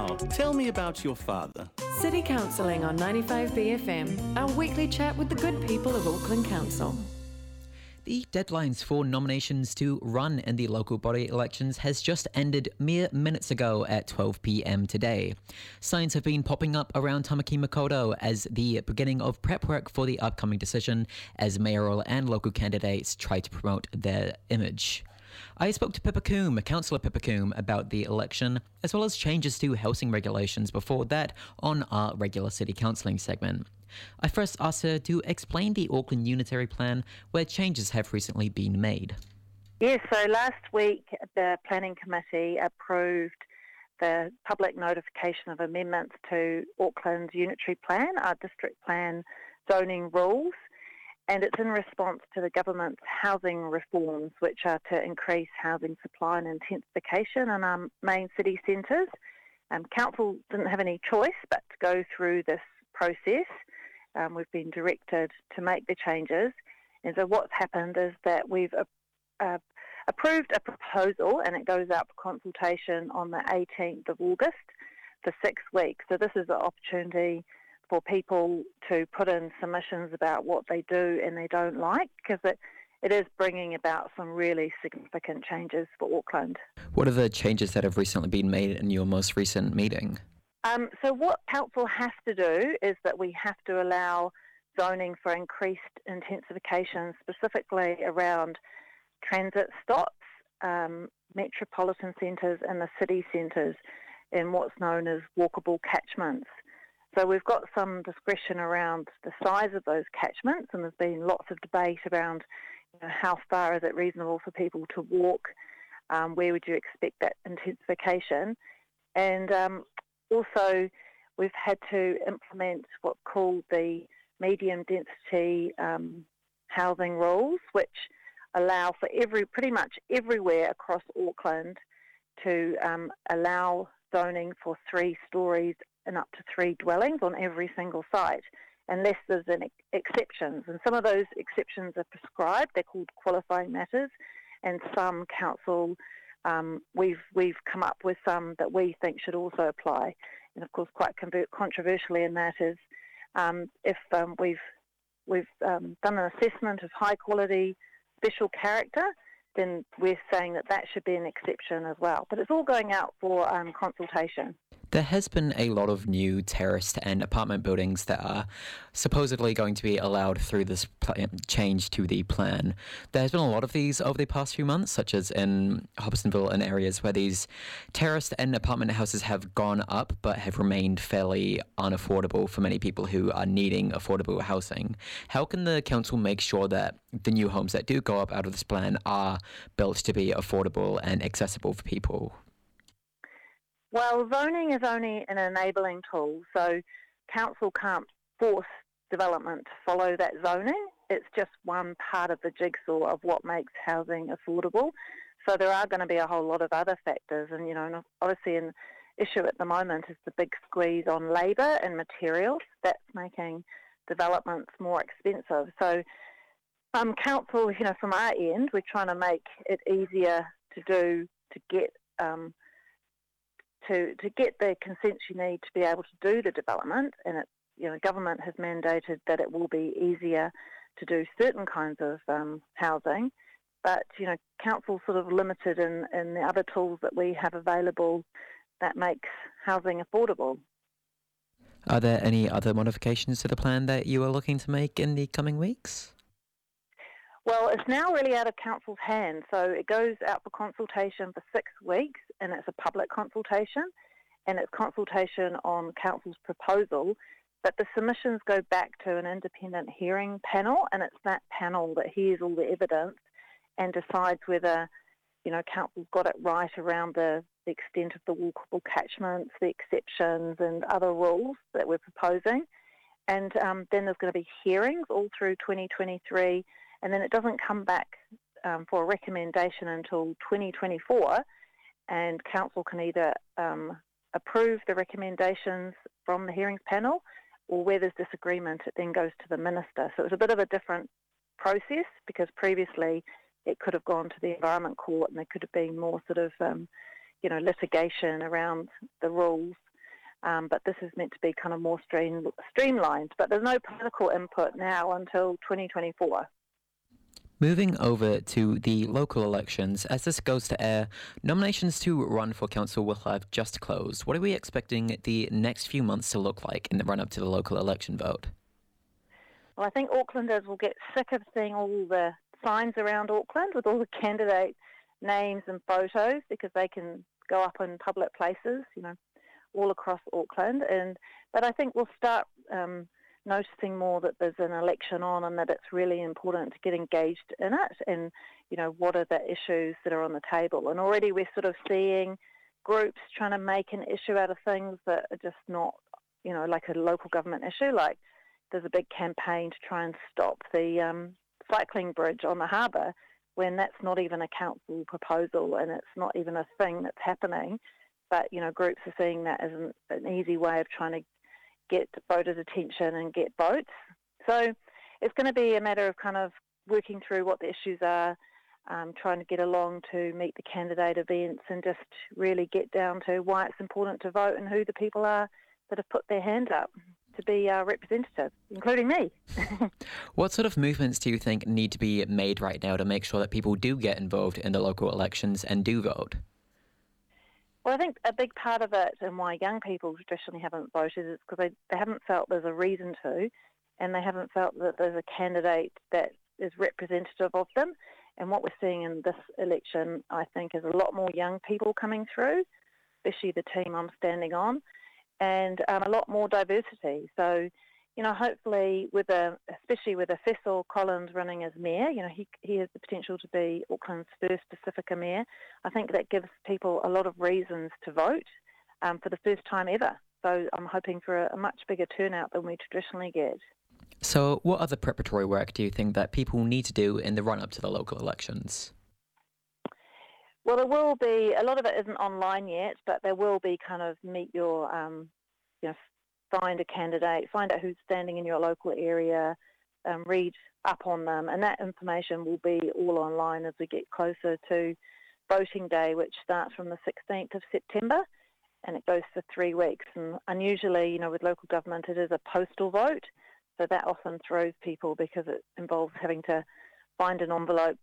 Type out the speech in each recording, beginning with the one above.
Now, tell me about your father. City Counselling on 95BFM, our weekly chat with the good people of Auckland Council. The deadlines for nominations to run in the local body elections has just ended mere minutes ago at 12 pm today. Signs have been popping up around Tamaki Makaurau as the beginning of prep work for the upcoming decision as mayoral and local candidates try to promote their image. I spoke to Pippa Coom, Councillor Pippa Coom, about the election, as well as changes to housing regulations before that on our regular city counselling segment. I first asked her to explain the Auckland Unitary Plan, where changes have recently been made. Yes, so last week the Planning Committee approved the public notification of amendments to Auckland's Unitary Plan, our district plan zoning rules and it's in response to the government's housing reforms, which are to increase housing supply and intensification in our main city centres. Um, council didn't have any choice but to go through this process. Um, we've been directed to make the changes, and so what's happened is that we've uh, uh, approved a proposal, and it goes out for consultation on the 18th of August for six weeks. So this is an opportunity for people to put in submissions about what they do and they don't like because it, it is bringing about some really significant changes for Auckland. What are the changes that have recently been made in your most recent meeting? Um, so, what council has to do is that we have to allow zoning for increased intensification, specifically around transit stops, um, metropolitan centres, and the city centres in what's known as walkable catchments. So we've got some discretion around the size of those catchments, and there's been lots of debate around you know, how far is it reasonable for people to walk, um, where would you expect that intensification, and um, also we've had to implement what's called the medium density um, housing rules, which allow for every pretty much everywhere across Auckland to um, allow zoning for three stories and up to three dwellings on every single site, unless there's an ex- exceptions. And some of those exceptions are prescribed. They're called qualifying matters, and some council um, we've we've come up with some that we think should also apply. And of course, quite controversially in that is um, if um, we've we've um, done an assessment of high quality special character, then we're saying that that should be an exception as well. But it's all going out for um, consultation. There has been a lot of new terraced and apartment buildings that are supposedly going to be allowed through this change to the plan. There has been a lot of these over the past few months, such as in Hobsonville and areas where these terraced and apartment houses have gone up but have remained fairly unaffordable for many people who are needing affordable housing. How can the council make sure that the new homes that do go up out of this plan are built to be affordable and accessible for people? Well, zoning is only an enabling tool, so council can't force development to follow that zoning. It's just one part of the jigsaw of what makes housing affordable. So there are going to be a whole lot of other factors, and you know, obviously, an issue at the moment is the big squeeze on labour and materials. That's making developments more expensive. So, um, council, you know, from our end, we're trying to make it easier to do to get um, to, to get the consents you need to be able to do the development, and it, you know, government has mandated that it will be easier to do certain kinds of um, housing, but you know, council sort of limited in, in the other tools that we have available that makes housing affordable. Are there any other modifications to the plan that you are looking to make in the coming weeks? Well, it's now really out of council's hands. So it goes out for consultation for six weeks, and it's a public consultation, and it's consultation on council's proposal. But the submissions go back to an independent hearing panel, and it's that panel that hears all the evidence and decides whether, you know, council's got it right around the, the extent of the walkable catchments, the exceptions, and other rules that we're proposing. And um, then there's going to be hearings all through 2023 and then it doesn't come back um, for a recommendation until 2024, and council can either um, approve the recommendations from the hearings panel, or where there's disagreement, it then goes to the minister. So it's a bit of a different process because previously it could have gone to the Environment Court, and there could have been more sort of um, you know litigation around the rules. Um, but this is meant to be kind of more stream, streamlined. But there's no political input now until 2024. Moving over to the local elections, as this goes to air, nominations to run for council will have just closed. What are we expecting the next few months to look like in the run up to the local election vote? Well, I think Aucklanders will get sick of seeing all the signs around Auckland with all the candidate names and photos because they can go up in public places, you know, all across Auckland. And but I think we'll start um, noticing more that there's an election on and that it's really important to get engaged in it and, you know, what are the issues that are on the table. And already we're sort of seeing groups trying to make an issue out of things that are just not, you know, like a local government issue. Like there's a big campaign to try and stop the um, cycling bridge on the harbour when that's not even a council proposal and it's not even a thing that's happening. But, you know, groups are seeing that as an, an easy way of trying to get voters' attention and get votes. So it's going to be a matter of kind of working through what the issues are, um, trying to get along to meet the candidate events and just really get down to why it's important to vote and who the people are that have put their hand up to be uh, representative, including me. what sort of movements do you think need to be made right now to make sure that people do get involved in the local elections and do vote? Well, I think a big part of it and why young people traditionally haven't voted is because they, they haven't felt there's a reason to, and they haven't felt that there's a candidate that is representative of them. And what we're seeing in this election, I think, is a lot more young people coming through, especially the team I'm standing on, and um, a lot more diversity. So you know, hopefully with a, especially with Efeso Collins running as mayor, you know, he, he has the potential to be Auckland's first Pacifica mayor. I think that gives people a lot of reasons to vote um, for the first time ever. So I'm hoping for a, a much bigger turnout than we traditionally get. So, what other preparatory work do you think that people need to do in the run up to the local elections? Well, there will be a lot of it isn't online yet, but there will be kind of meet your um, you know find a candidate, find out who's standing in your local area, um, read up on them, and that information will be all online as we get closer to voting day, which starts from the 16th of September and it goes for three weeks. And unusually, you know, with local government, it is a postal vote, so that often throws people because it involves having to find an envelope,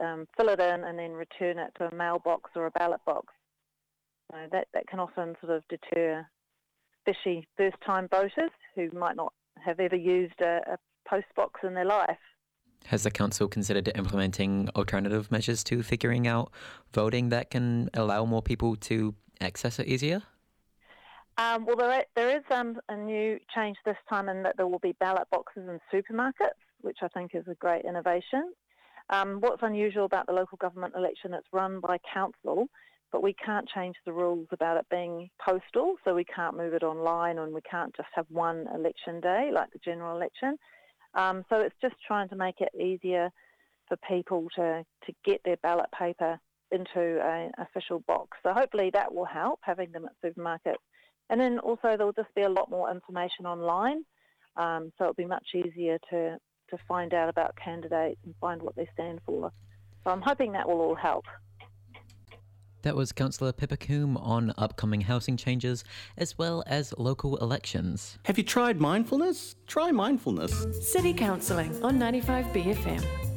um, fill it in, and then return it to a mailbox or a ballot box. So that, that can often sort of deter especially first-time voters who might not have ever used a, a post box in their life. Has the council considered implementing alternative measures to figuring out voting that can allow more people to access it easier? Um, well, there, there is um, a new change this time in that there will be ballot boxes in supermarkets, which I think is a great innovation. Um, what's unusual about the local government election, it's run by council, but we can't change the rules about it being postal, so we can't move it online and we can't just have one election day like the general election. Um, so it's just trying to make it easier for people to, to get their ballot paper into an official box. So hopefully that will help, having them at supermarkets. And then also there'll just be a lot more information online, um, so it'll be much easier to, to find out about candidates and find what they stand for. So I'm hoping that will all help. That was Councillor Pippa Coom on upcoming housing changes as well as local elections. Have you tried mindfulness? Try mindfulness. City Counselling on 95BFM.